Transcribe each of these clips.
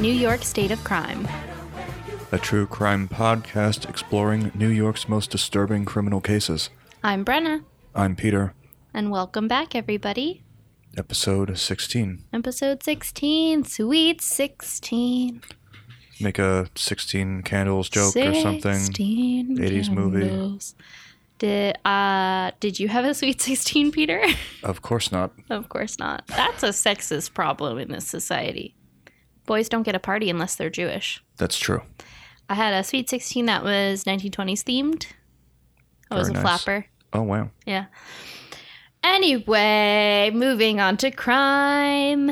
New York State of Crime. a true crime podcast exploring New York's most disturbing criminal cases. I'm Brenna, I'm Peter, and welcome back, everybody. episode 16. Episode 16, sweet 16. Make a 16 candles joke or something. 16 80s movie. Did uh did you have a sweet 16, Peter? Of course not. of course not. That's a sexist problem in this society. Boys don't get a party unless they're Jewish. That's true. I had a sweet 16 that was 1920s themed. I was Very a nice. flapper. Oh, wow. Yeah. Anyway, moving on to crime.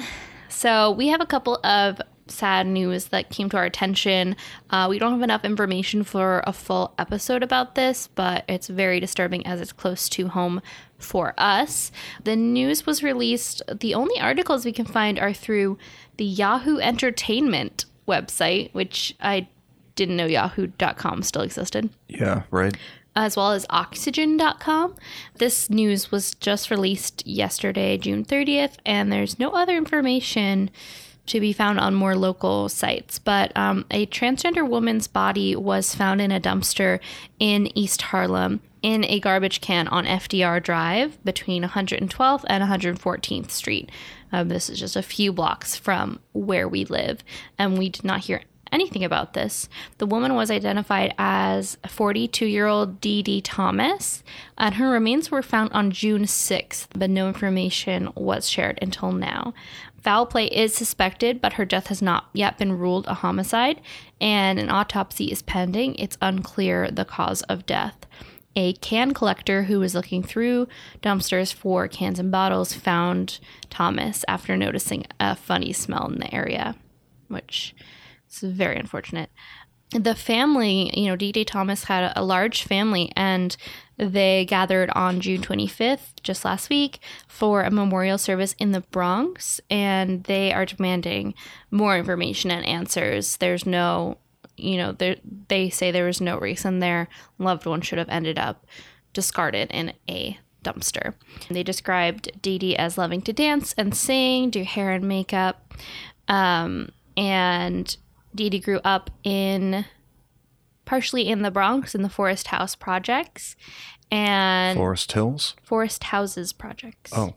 So we have a couple of sad news that came to our attention. Uh, we don't have enough information for a full episode about this, but it's very disturbing as it's close to home for us. The news was released. The only articles we can find are through the Yahoo Entertainment website, which I didn't know yahoo.com still existed Yeah, right? as well as oxygen.com. This news was just released yesterday, June 30th, and there's no other information to be found on more local sites. But um, a transgender woman's body was found in a dumpster in East Harlem in a garbage can on FDR Drive between 112th and 114th Street. Um, this is just a few blocks from where we live, and we did not hear anything about this. The woman was identified as 42 year old Dee Dee Thomas, and her remains were found on June 6th, but no information was shared until now. Foul play is suspected, but her death has not yet been ruled a homicide, and an autopsy is pending. It's unclear the cause of death. A can collector who was looking through dumpsters for cans and bottles found Thomas after noticing a funny smell in the area, which is very unfortunate. The family, you know, Dee Dee Thomas had a large family and they gathered on June 25th, just last week, for a memorial service in the Bronx. And they are demanding more information and answers. There's no, you know, they say there was no reason their loved one should have ended up discarded in a dumpster. They described Dee Dee as loving to dance and sing, do hair and makeup. Um, and Dee Dee grew up in partially in the Bronx in the Forest House projects and Forest Hills? Forest Houses projects. Oh,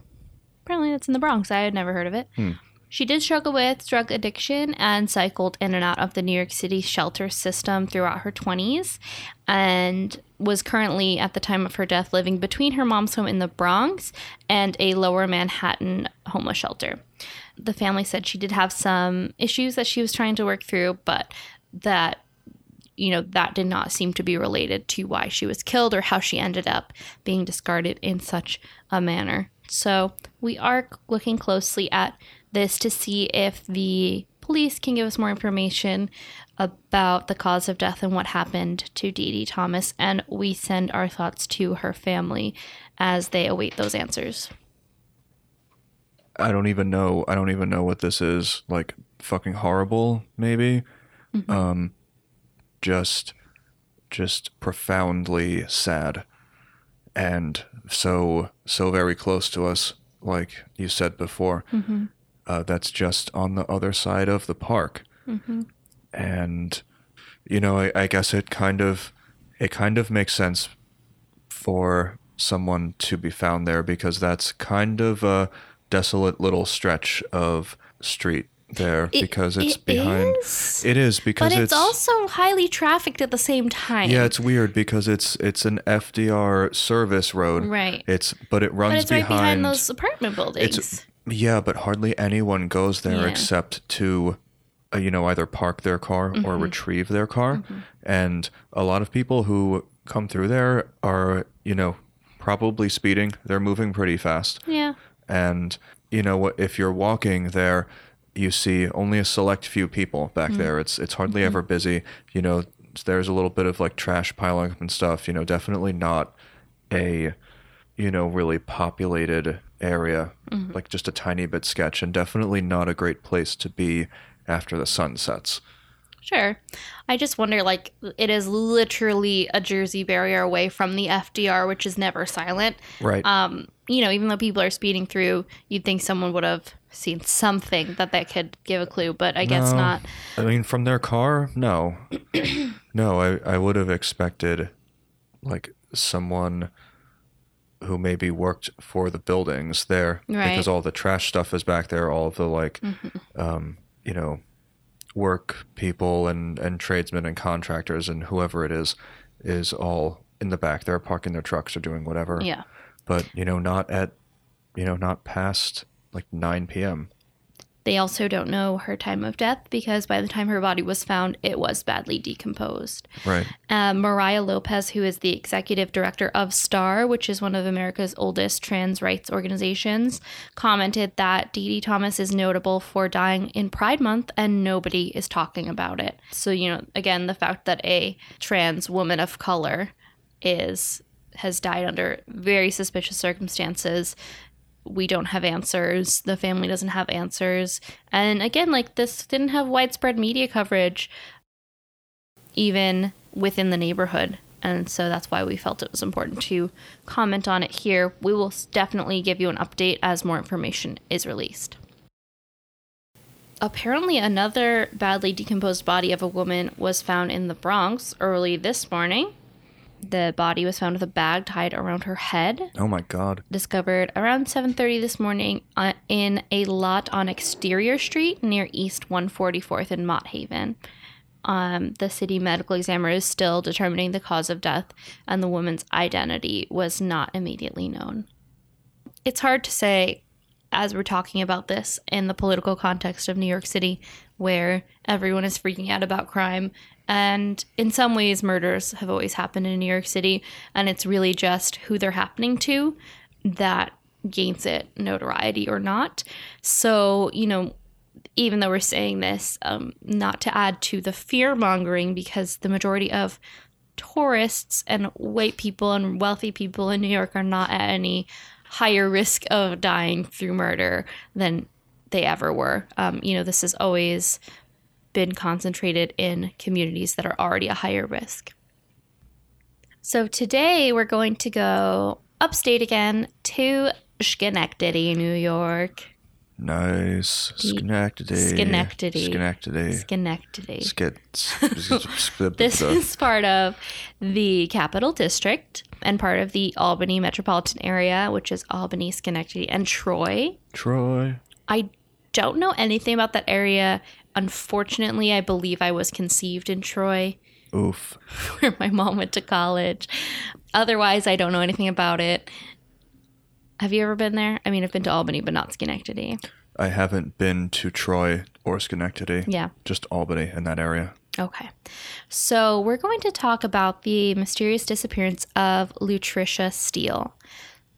Apparently that's in the Bronx. I had never heard of it. Hmm. She did struggle with drug addiction and cycled in and out of the New York City shelter system throughout her 20s and was currently, at the time of her death, living between her mom's home in the Bronx and a lower Manhattan homeless shelter. The family said she did have some issues that she was trying to work through, but that you know, that did not seem to be related to why she was killed or how she ended up being discarded in such a manner. So, we are looking closely at this to see if the police can give us more information about the cause of death and what happened to Dee Dee Thomas. And we send our thoughts to her family as they await those answers. I don't even know. I don't even know what this is. Like, fucking horrible, maybe? Um, just, just profoundly sad. And so, so very close to us, like you said before. Uh, that's just on the other side of the park. And, you know, I, I guess it kind of, it kind of makes sense for someone to be found there because that's kind of a desolate little stretch of street there It- because it's it behind is, it is because But it's, also highly trafficked at the same time. yeah it's weird because it's it's an FDR service road Right. it's but it runs but it's right behind, behind those apartment buildings. it's yeah but hardly anyone goes there Yeah. except to uh, you know either park their car or Mm-hmm. retrieve their car and a lot of people who come through there are you know probably speeding they're moving pretty fast yeah. and you know what if you're walking there you see only a select few people back mm-hmm. there. It's it's hardly mm-hmm. ever busy. You know there's a little bit of like trash piling up and stuff you know definitely not a you know really populated area mm-hmm. like just a tiny bit sketch and definitely not a great place to be after the sun sets Sure. I just wonder like it is literally a Jersey barrier away from the FDR, which is never silent. Right. Um, you know, even though people are speeding through, you'd think someone would have seen something that that could give a clue, but I guess No. not. I mean, from their car, no, no. I I would have expected like someone who maybe worked for the buildings there Right. because all the trash stuff is back there. All of the like, um, you know, work people and and tradesmen and contractors and whoever it is is all in the back. They're parking their trucks or doing whatever. Yeah. But you know, not at, you know, not past like 9 p.m. They also don't know her time of death because by the time her body was found, it was badly decomposed. Right. Uh, Mariah Lopez, who is the executive director of STAR, which is one of America's oldest trans rights organizations, commented that Dee Dee Thomas is notable for dying in Pride Month and nobody is talking about it. So, you know, again, the fact that a trans woman of color is has died under very suspicious circumstances we don't have answers. The family doesn't have answers. And again, like this didn't have widespread media coverage, even within the neighborhood. And so that's why we felt it was important to comment on it here. We will definitely give you an update as more information is released. Apparently, another badly decomposed body of a woman was found in the Bronx early this morning. The body was found with a bag tied around her head Oh my God. discovered around 7:30 this morning uh, in a lot on Exterior Street near East 144th in Mott Haven. Um, the city medical examiner is still determining the cause of death, and the woman's identity was not immediately known. It's hard to say, as we're talking about this in the political context of New York City, where everyone is freaking out about crime. And in some ways, murders have always happened in New York City, and it's really just who they're happening to that gains it notoriety or not. So, you know, even though we're saying this, um, not to add to the fear mongering, because the majority of tourists and white people and wealthy people in New York are not at any higher risk of dying through murder than they ever were. Um, you know, this has always been concentrated in communities that are already a higher risk. So today we're going to go upstate again to Schenectady, New York. Nice. Schenectady. Schenectady. Schenectady. Schenectady. Skid. This is part of the Capital District and part of the Albany metropolitan area, which is Albany, Schenectady, and Troy. Troy. I don't know anything about that area. Unfortunately, I believe I was conceived in Troy, Oof. where my mom went to college. Otherwise, I don't know anything about it. Have you ever been there? I mean, I've been to Albany, but not Schenectady. I haven't been to Troy or Schenectady. Yeah. Just Albany in that area. Okay. So we're going to talk about the mysterious disappearance of Lutricia Steele.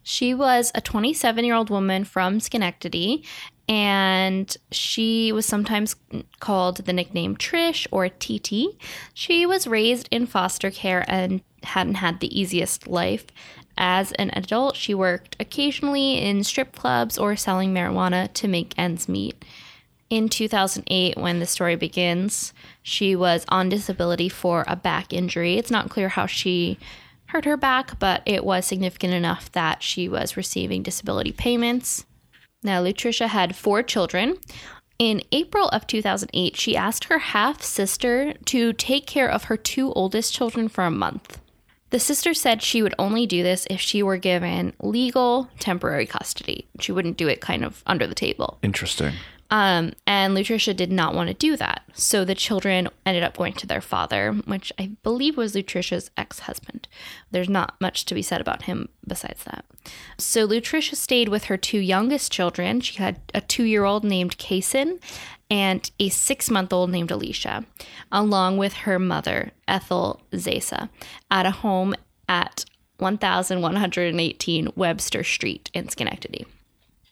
She was a 27 year old woman from Schenectady, and she was sometimes called the nickname Trish or TT. She was raised in foster care and hadn't had the easiest life. As an adult, she worked occasionally in strip clubs or selling marijuana to make ends meet. In 2008, when the story begins, she was on disability for a back injury. It's not clear how she hurt her back, but it was significant enough that she was receiving disability payments. Now, Lutricia had four children. In April of 2008, she asked her half sister to take care of her two oldest children for a month. The sister said she would only do this if she were given legal temporary custody. She wouldn't do it kind of under the table. Interesting. Um, and Lutricia did not want to do that. So the children ended up going to their father, which I believe was Lutricia's ex husband. There's not much to be said about him besides that. So Lutricia stayed with her two youngest children. She had a two year old named Kason and a six month old named Alicia, along with her mother, Ethel Zesa, at a home at 1118 Webster Street in Schenectady.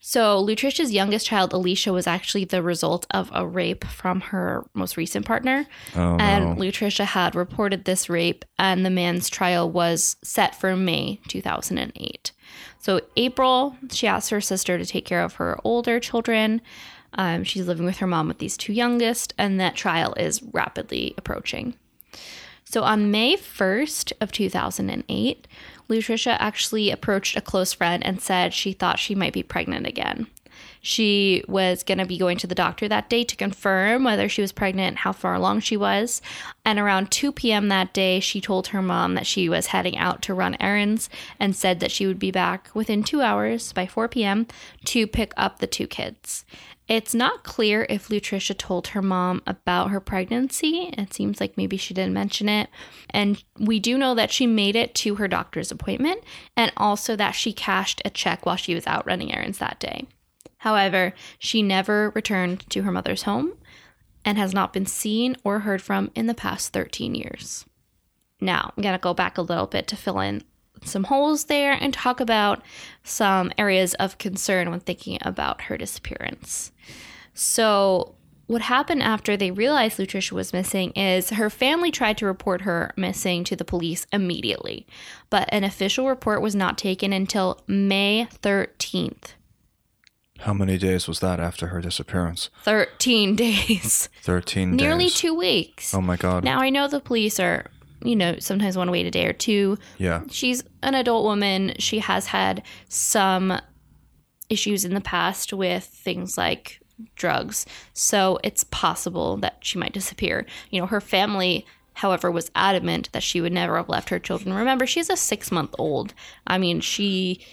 So, Lutricia's youngest child, Alicia, was actually the result of a rape from her most recent partner. Oh, and no. Lutricia had reported this rape, and the man's trial was set for May 2008. So, April, she asked her sister to take care of her older children. Um, she's living with her mom with these two youngest, and that trial is rapidly approaching. So on May 1st of 2008, Lutricia actually approached a close friend and said she thought she might be pregnant again. She was going to be going to the doctor that day to confirm whether she was pregnant, how far along she was. And around 2 p.m. that day, she told her mom that she was heading out to run errands and said that she would be back within two hours by 4 p.m. to pick up the two kids. It's not clear if Lutricia told her mom about her pregnancy. It seems like maybe she didn't mention it. And we do know that she made it to her doctor's appointment and also that she cashed a check while she was out running errands that day. However, she never returned to her mother's home and has not been seen or heard from in the past 13 years. Now, I'm going to go back a little bit to fill in some holes there and talk about some areas of concern when thinking about her disappearance. So, what happened after they realized Lutricia was missing is her family tried to report her missing to the police immediately, but an official report was not taken until May 13th. How many days was that after her disappearance? 13 days. 13 Nearly days. two weeks. Oh my god. Now, I know the police are, you know, sometimes want to wait a day or two. yeah. She's an adult woman. She has had some issues in the past with things like drugs. So it's possible that she might disappear. You know, her family, however, was adamant that she would never have left her children. Remember, she's a six month old. I mean, she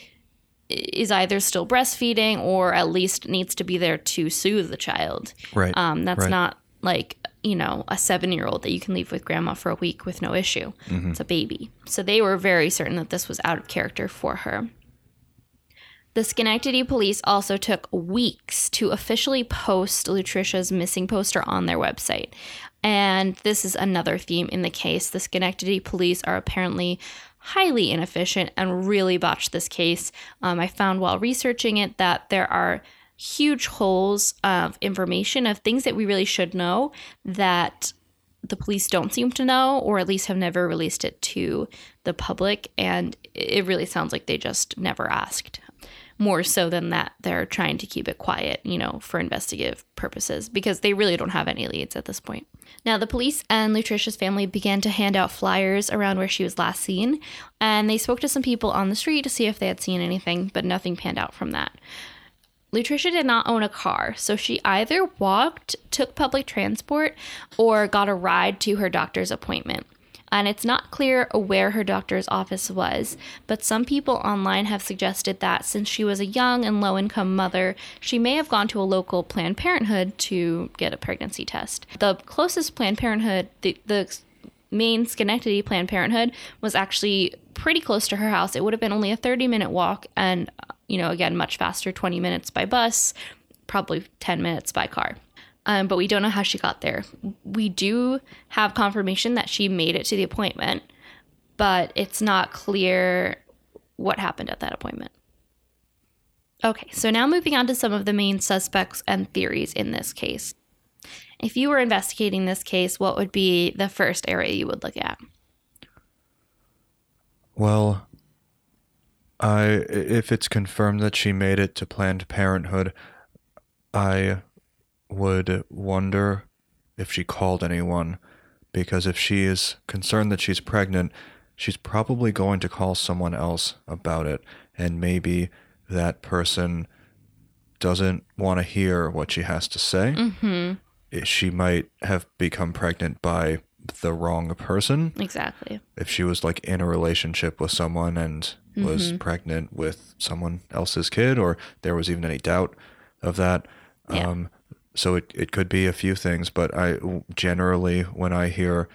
is either still breastfeeding or at least needs to be there to soothe the child. Right. Um, that's right. not like, you know, a seven year old that you can leave with grandma for a week with no issue. Mm-hmm. It's a baby. So they were very certain that this was out of character for her. The Schenectady police also took weeks to officially post Lutricia's missing poster on their website. And this is another theme in the case. The Schenectady police are apparently highly inefficient and really botched this case. Um, I found while researching it that there are huge holes of information of things that we really should know that the police don't seem to know or at least have never released it to the public. And it really sounds like they just never asked more so than that they're trying to keep it quiet you know for investigative purposes because they really don't have any leads at this point. Now the police and lutricia's family began to hand out flyers around where she was last seen and they spoke to some people on the street to see if they had seen anything but nothing panned out from that Lutricia did not own a car, so she either walked, took public transport, or got a ride to her doctor's appointment. And it's not clear where her doctor's office was, but some people online have suggested that since she was a young and low income mother, she may have gone to a local Planned Parenthood to get a pregnancy test. The closest Planned Parenthood, the, the main Schenectady Planned Parenthood, was actually pretty close to her house. It would have been only a 30 minute walk and you know, again, much faster 20 minutes by bus, probably 10 minutes by car. Um, but we don't know how she got there. We do have confirmation that she made it to the appointment, but it's not clear what happened at that appointment. Okay, so now moving on to some of the main suspects and theories in this case. If you were investigating this case, what would be the first area you would look at? Well, I if it's confirmed that she made it to Planned Parenthood, I would wonder if she called anyone because if she is concerned that she's pregnant, she's probably going to call someone else about it and maybe that person doesn't want to hear what she has to say. Mm-hmm. She might have become pregnant by the wrong person Exactly. if she was like in a relationship with someone and was Mm-hmm. pregnant with someone else's kid or there was even any doubt of that Yeah. um so it, it could be a few things but i generally when i hear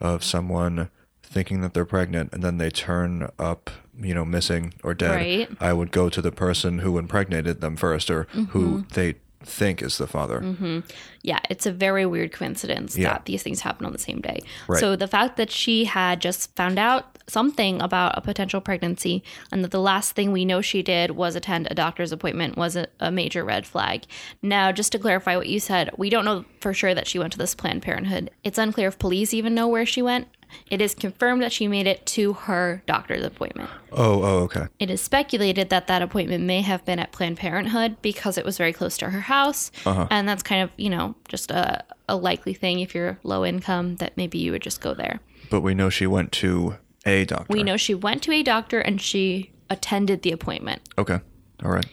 of someone thinking that they're pregnant and then they turn up you know missing or dead Right. i would go to the person who impregnated them first or who Mm-hmm. they think is the father mm-hmm. Yeah, it's a very weird coincidence Yeah. that these things happen on the same day. Right. So the fact that she had just found out something about a potential pregnancy and that the last thing we know she did was attend a doctor's appointment was a, a major red flag. Now, just to clarify what you said, we don't know for sure that she went to this Planned Parenthood. It's unclear if police even know where she went. It is confirmed that she made it to her doctor's appointment. Oh, oh, okay. It is speculated that that appointment may have been at Planned Parenthood because it was very close to her house. Uh-huh. And that's kind of, you know, just a, a likely thing if you're low income that maybe you would just go there. But we know she went to a doctor. We know she went to a doctor and she attended the appointment. Okay. All right.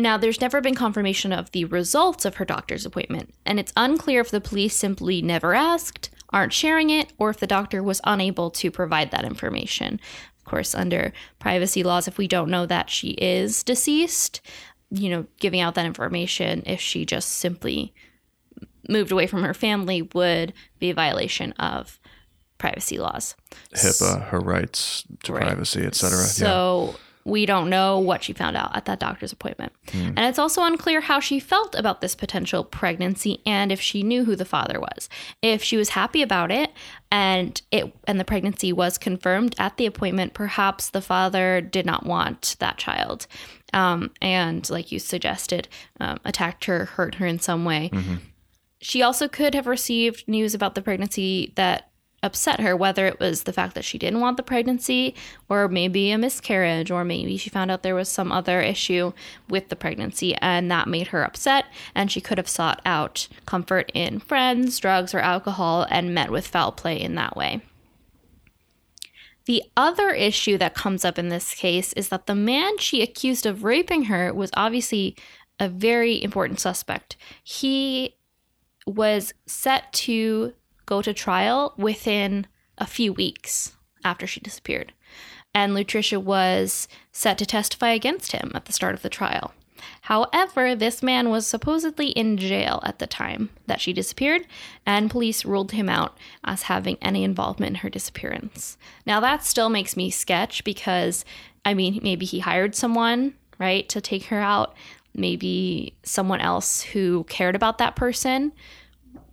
Now, there's never been confirmation of the results of her doctor's appointment, and it's unclear if the police simply never asked, aren't sharing it, or if the doctor was unable to provide that information. Of course, under privacy laws, if we don't know that she is deceased, you know, giving out that information if she just simply moved away from her family would be a violation of privacy laws. HIPAA, her rights to Right. privacy, etc. yeah. We don't know what she found out at that doctor's appointment. And it's also unclear how she felt about this potential pregnancy and if she knew who the father was. If she was happy about it and it and the pregnancy was confirmed at the appointment, perhaps the father did not want that child. Um, and like you suggested, um, attacked her, hurt her in some way. She also could have received news about the pregnancy that upset her, whether it was the fact that she didn't want the pregnancy, or maybe a miscarriage, or maybe she found out there was some other issue with the pregnancy and that made her upset. And she could have sought out comfort in friends, drugs, or alcohol and met with foul play in that way. The other issue that comes up in this case is that the man she accused of raping her was obviously a very important suspect. He was set to go to trial within a few weeks after she disappeared. And Lutricia was set to testify against him at the start of the trial. However, this man was supposedly in jail at the time that she disappeared, and police ruled him out as having any involvement in her disappearance. Now, that still makes me sketch because, I mean, maybe he hired someone, right, to take her out. Maybe someone else who cared about that person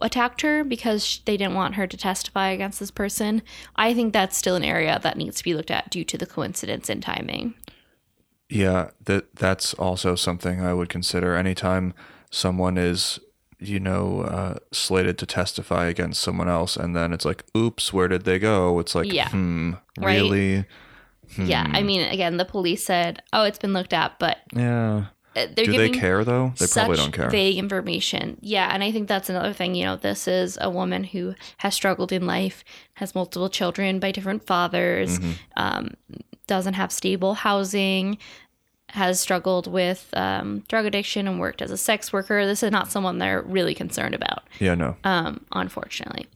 attacked her because they didn't want her to testify against this person. I think that's still an area that needs to be looked at due to the coincidence in timing. Yeah, that that's also something I would consider. Anytime someone is, you know, uh, slated to testify against someone else, and then it's like, oops, where did they go? It's like, Yeah. hmm, Right. really? Yeah, I mean, again, the police said, "Oh, it's been looked at," but Yeah. Uh, they're Do they care though? They probably don't care. vague information. Yeah, and I think that's another thing. You know, this is a woman who has struggled in life, has multiple children by different fathers, Mm-hmm. um, doesn't have stable housing, has struggled with um, drug addiction and worked as a sex worker. This is not someone they're really concerned about yeah, no. um, unfortunately.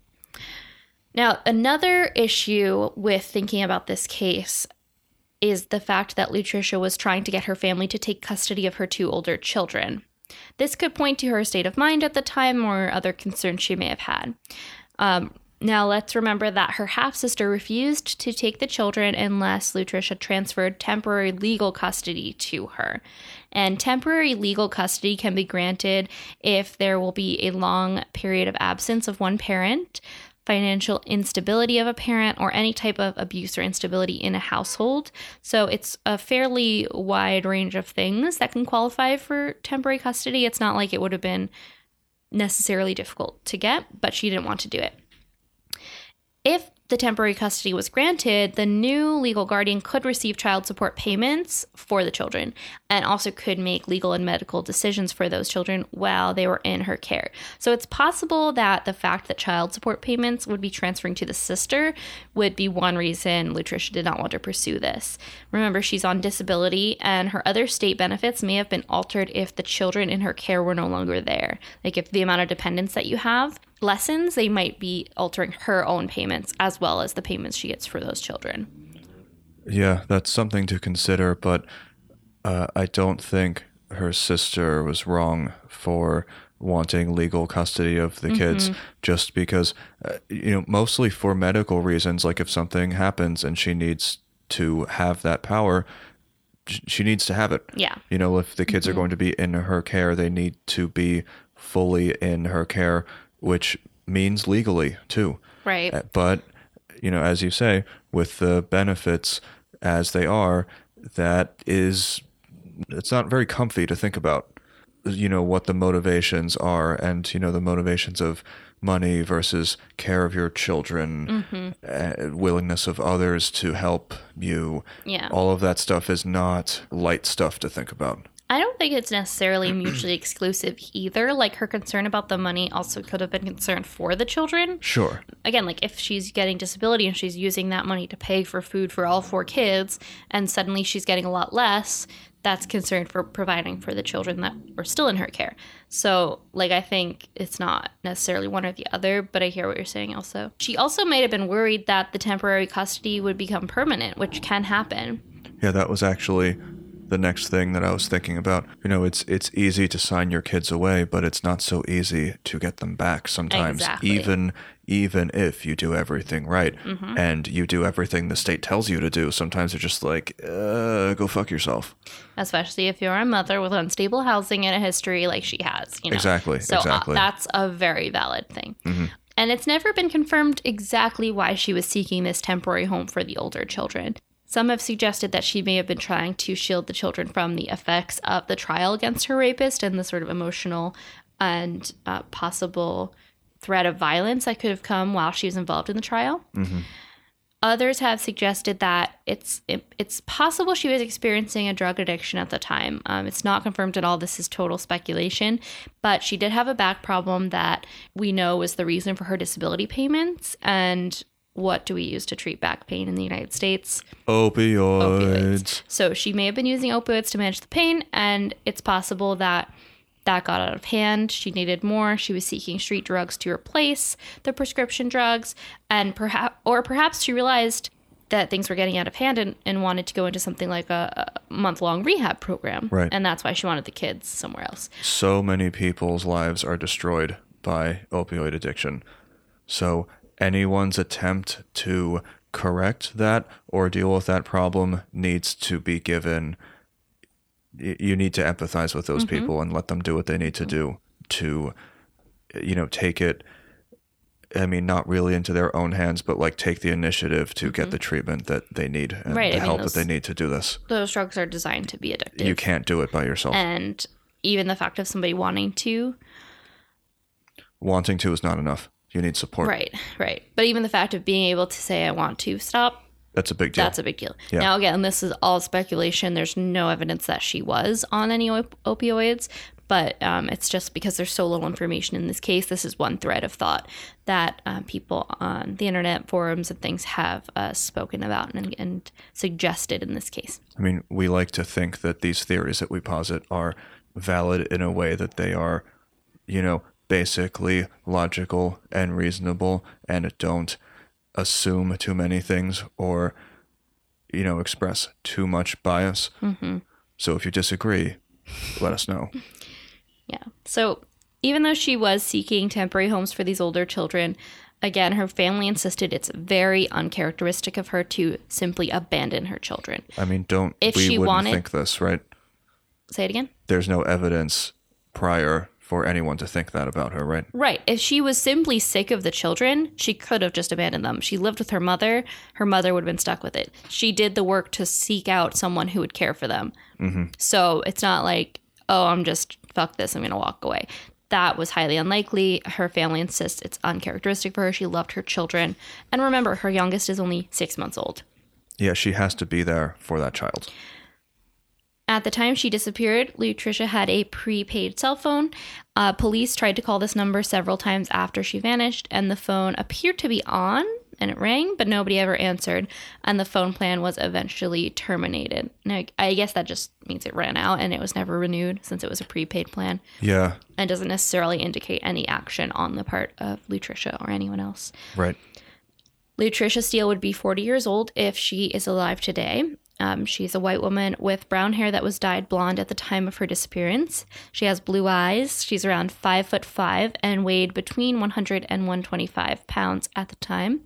Now, another issue with thinking about this case is the fact that Lutricia was trying to get her family to take custody of her two older children. This could point to her state of mind at the time or other concerns she may have had. Um, now, let's remember that her half sister refused to take the children unless Lutricia transferred temporary legal custody to her. And temporary legal custody can be granted if there will be a long period of absence of one parent, financial instability of a parent, or any type of abuse or instability in a household. So it's a fairly wide range of things that can qualify for temporary custody. It's not like it would have been necessarily difficult to get, but she didn't want to do it. If the temporary custody was granted, the new legal guardian could receive child support payments for the children and also could make legal and medical decisions for those children while they were in her care. So it's possible that the fact that child support payments would be transferring to the sister would be one reason Lutricia did not want to pursue this. Remember, she's on disability and her other state benefits may have been altered if the children in her care were no longer there. Like if the amount of dependents that you have lessens, they might be altering her own payments as well as the payments she gets for those children. Yeah, that's something to consider, but uh, I don't think her sister was wrong for wanting legal custody of the kids just because, uh, you know, mostly for medical reasons. Like if something happens and she needs to have that power, she needs to have it. Yeah. You know, if the kids are going to be in her care, they need to be fully in her care, which means legally too. Right. Uh, But, you know, as you say, with the benefits as they are, that is, it's not very comfy to think about. you know what the motivations are and you know the motivations of money versus care of your children uh, willingness of others to help you Yeah. all of that stuff is not light stuff to think about I don't think it's necessarily mutually exclusive either. Like her concern about the money also could have been concern for the children. sure Again, like if she's getting disability and she's using that money to pay for food for all four kids, and suddenly she's getting a lot less, that's concern for providing for the children that were still in her care. So, like, I think it's not necessarily one or the other, but I hear what you're saying also. She also might have been worried that the temporary custody would become permanent, which can happen. Yeah, that was actually the next thing that I was thinking about. You know, it's it's easy to sign your kids away, but it's not so easy to get them back sometimes. Exactly. Even even if you do everything right Mm-hmm. and you do everything the state tells you to do, sometimes they're just like, uh, go fuck yourself. especially if you're a mother with unstable housing and a history like she has. You know? Exactly, So uh, exactly. that's a very valid thing. And it's never been confirmed exactly why she was seeking this temporary home for the older children. Some have suggested that she may have been trying to shield the children from the effects of the trial against her rapist and the sort of emotional and uh, possible threat of violence that could have come while she was involved in the trial. Others have suggested that it's it, it's possible she was experiencing a drug addiction at the time. Um, it's not confirmed at all. This is total speculation, but she did have a back problem that we know was the reason for her disability payments. And what do we use to treat back pain in the United States? Opioids. So she may have been using opioids to manage the pain, and it's possible that that got out of hand. She needed more. She was seeking street drugs to replace the prescription drugs, and perhaps, or perhaps she realized that things were getting out of hand and, and wanted to go into something like a, a month long rehab program. Right. And that's why she wanted the kids somewhere else. So many people's lives are destroyed by opioid addiction. So anyone's attempt to correct that or deal with that problem needs to be given you need to empathize with those mm-hmm. people and let them do what they need to do to you know take it i mean not really into their own hands but like take the initiative to get mm-hmm. the treatment that they need and Right, the I mean, help those- that they need to do this. Those drugs are designed to be addictive. you can't do it by yourself. And even the fact of somebody wanting to wanting to is not enough you need support Right, right. But even the fact of being able to say, I want to stop, that's a big deal that's a big deal. Yeah. Now, again, this is all speculation. There's no evidence that she was on any op- opioids, but um, it's just because there's so little information in this case. This is one thread of thought that um, people on the internet, forums, and things have uh, spoken about and, and suggested in this case. I mean, we like to think that these theories that we posit are valid in a way that they are, you know, basically logical and reasonable and don't assume too many things or, you know, express too much bias. Mm-hmm. So if you disagree, let us know. Yeah. So even though she was seeking temporary homes for these older children, again, her family insisted it's very uncharacteristic of her to simply abandon her children. I mean, don't If we she wouldn't wanted- think this, right? Say it again. There's no evidence prior for anyone to think that about her, right? Right. If she was simply sick of the children, she could have just abandoned them. She lived with her mother. Her mother would have been stuck with it. She did the work to seek out someone who would care for them. Mm-hmm. So it's not like, oh, I'm just, fuck this, I'm going to walk away. That was highly unlikely. Her family insists it's uncharacteristic for her. She loved her children. And remember, her youngest is only six months old. Yeah, she has to be there for that child. At the time she disappeared, Lutricia had a prepaid cell phone. Uh, police tried to call this number several times after she vanished, and the phone appeared to be on and it rang, but nobody ever answered, and the phone plan was eventually terminated. Now, I guess that just means it ran out and it was never renewed since it was a prepaid plan Yeah, and doesn't necessarily indicate any action on the part of Lutricia or anyone else. right. Lutricia Steele would be 40 years old if she is alive today. Um, she's a white woman with brown hair that was dyed blonde at the time of her disappearance. She has blue eyes. She's around five foot five and weighed between 100 and 125 pounds at the time.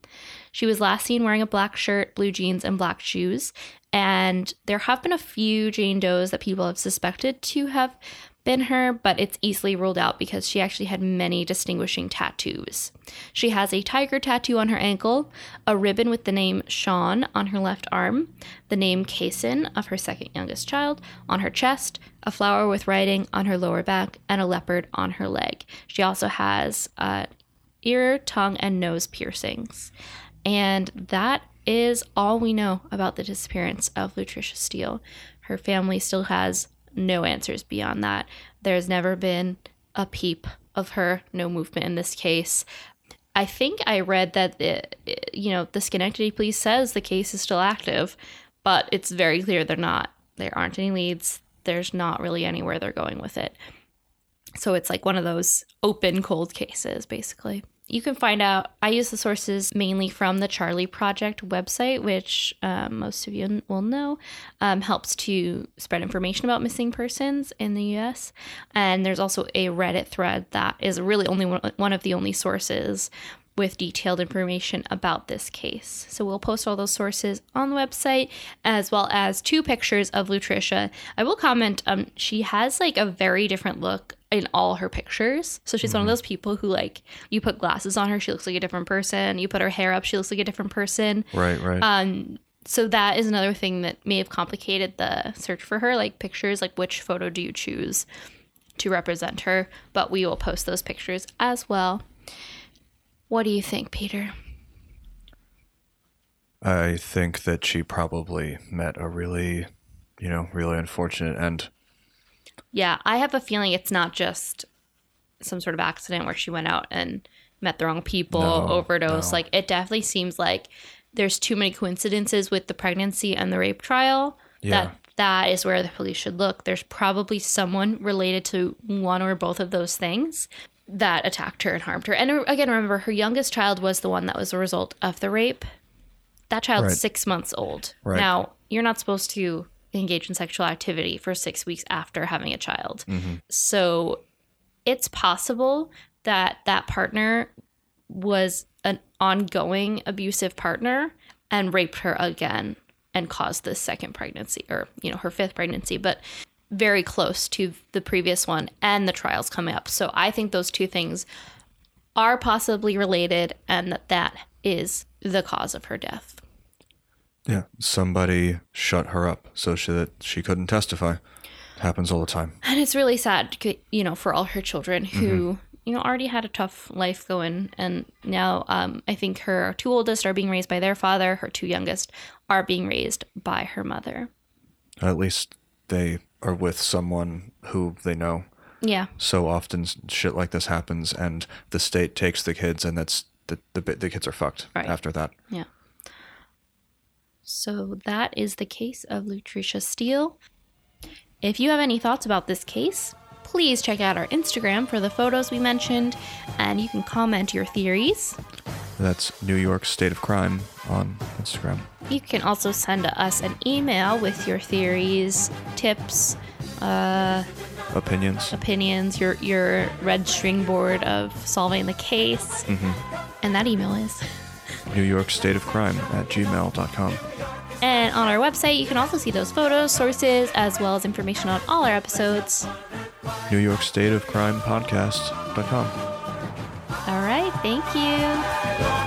She was last seen wearing a black shirt, blue jeans, and black shoes. And there have been a few Jane Does that people have suspected to have been her, but it's easily ruled out because she actually had many distinguishing tattoos. She has a tiger tattoo on her ankle, a ribbon with the name Sean on her left arm, the name Kason of her second youngest child on her chest, a flower with writing on her lower back, and a leopard on her leg. She also has uh, ear, tongue, and nose piercings. And that is all we know about the disappearance of Lutricia Steele. Her family still has no answers beyond that. There's never been a peep of her, no movement in this case. I think I read that, it, it, you know, the Schenectady police says the case is still active, but it's very clear they're not. There aren't any leads. There's not really anywhere they're going with it. So it's like one of those open cold cases, basically you can find out. I use the sources mainly from the Charley Project website, which um, most of you will know um, helps to spread information about missing persons in the US. And there's also a Reddit thread that is really only one of the only sources with detailed information about this case. So we'll post all those sources on the website as well as two pictures of Lutricia. I will comment um she has like a very different look in all her pictures. So she's mm-hmm. one of mm-hmm. those people who like you put glasses on her, she looks like a different person. You put her hair up, she looks like a different person. Right, right. Um so that is another thing that may have complicated the search for her, like pictures, like which photo do you choose to represent her, but we will post those pictures as well. What do you think, Peter? I think that she probably met a really, you know, really unfortunate end. Yeah, I have a feeling it's not just some sort of accident where she went out and met the wrong people, no, overdose. No. Like it definitely seems like there's too many coincidences with the pregnancy and the rape trial. Yeah. That that is where the police should look. There's probably someone related to one or both of those things that attacked her and harmed her. And again, remember, her youngest child was the one that was a result of the rape. That child's right. six months old. Right. Now, you're not supposed to engage in sexual activity for six weeks after having a child. Mm-hmm. So it's possible that that partner was an ongoing abusive partner and raped her again and caused this second pregnancy or, you know, her fifth pregnancy. But very close to the previous one and the trials coming up. So I think those two things are possibly related and that that is the cause of her death. Yeah, somebody shut her up so she, that she couldn't testify. Happens all the time. And it's really sad, you know, for all her children who, mm-hmm. you know, already had a tough life going. And now um, I think her two oldest are being raised by their father, her two youngest are being raised by her mother. At least they are with someone who they know. Yeah. So often shit like this happens, and the state takes the kids, and that's the the, the kids are fucked right. after that. Yeah. So that is the case of Lutricia Steele. If you have any thoughts about this case, please check out our Instagram for the photos we mentioned, and you can comment your theories. That's New York State of Crime on Instagram. You can also send us an email with your theories, tips, uh, opinions, opinions, your your red string board of solving the case, mm-hmm. and that email is New York State of Crime at gmail.com. And on our website, you can also see those photos, sources, as well as information on all our episodes. New York State of Crime Podcast.com. All right. Thank you.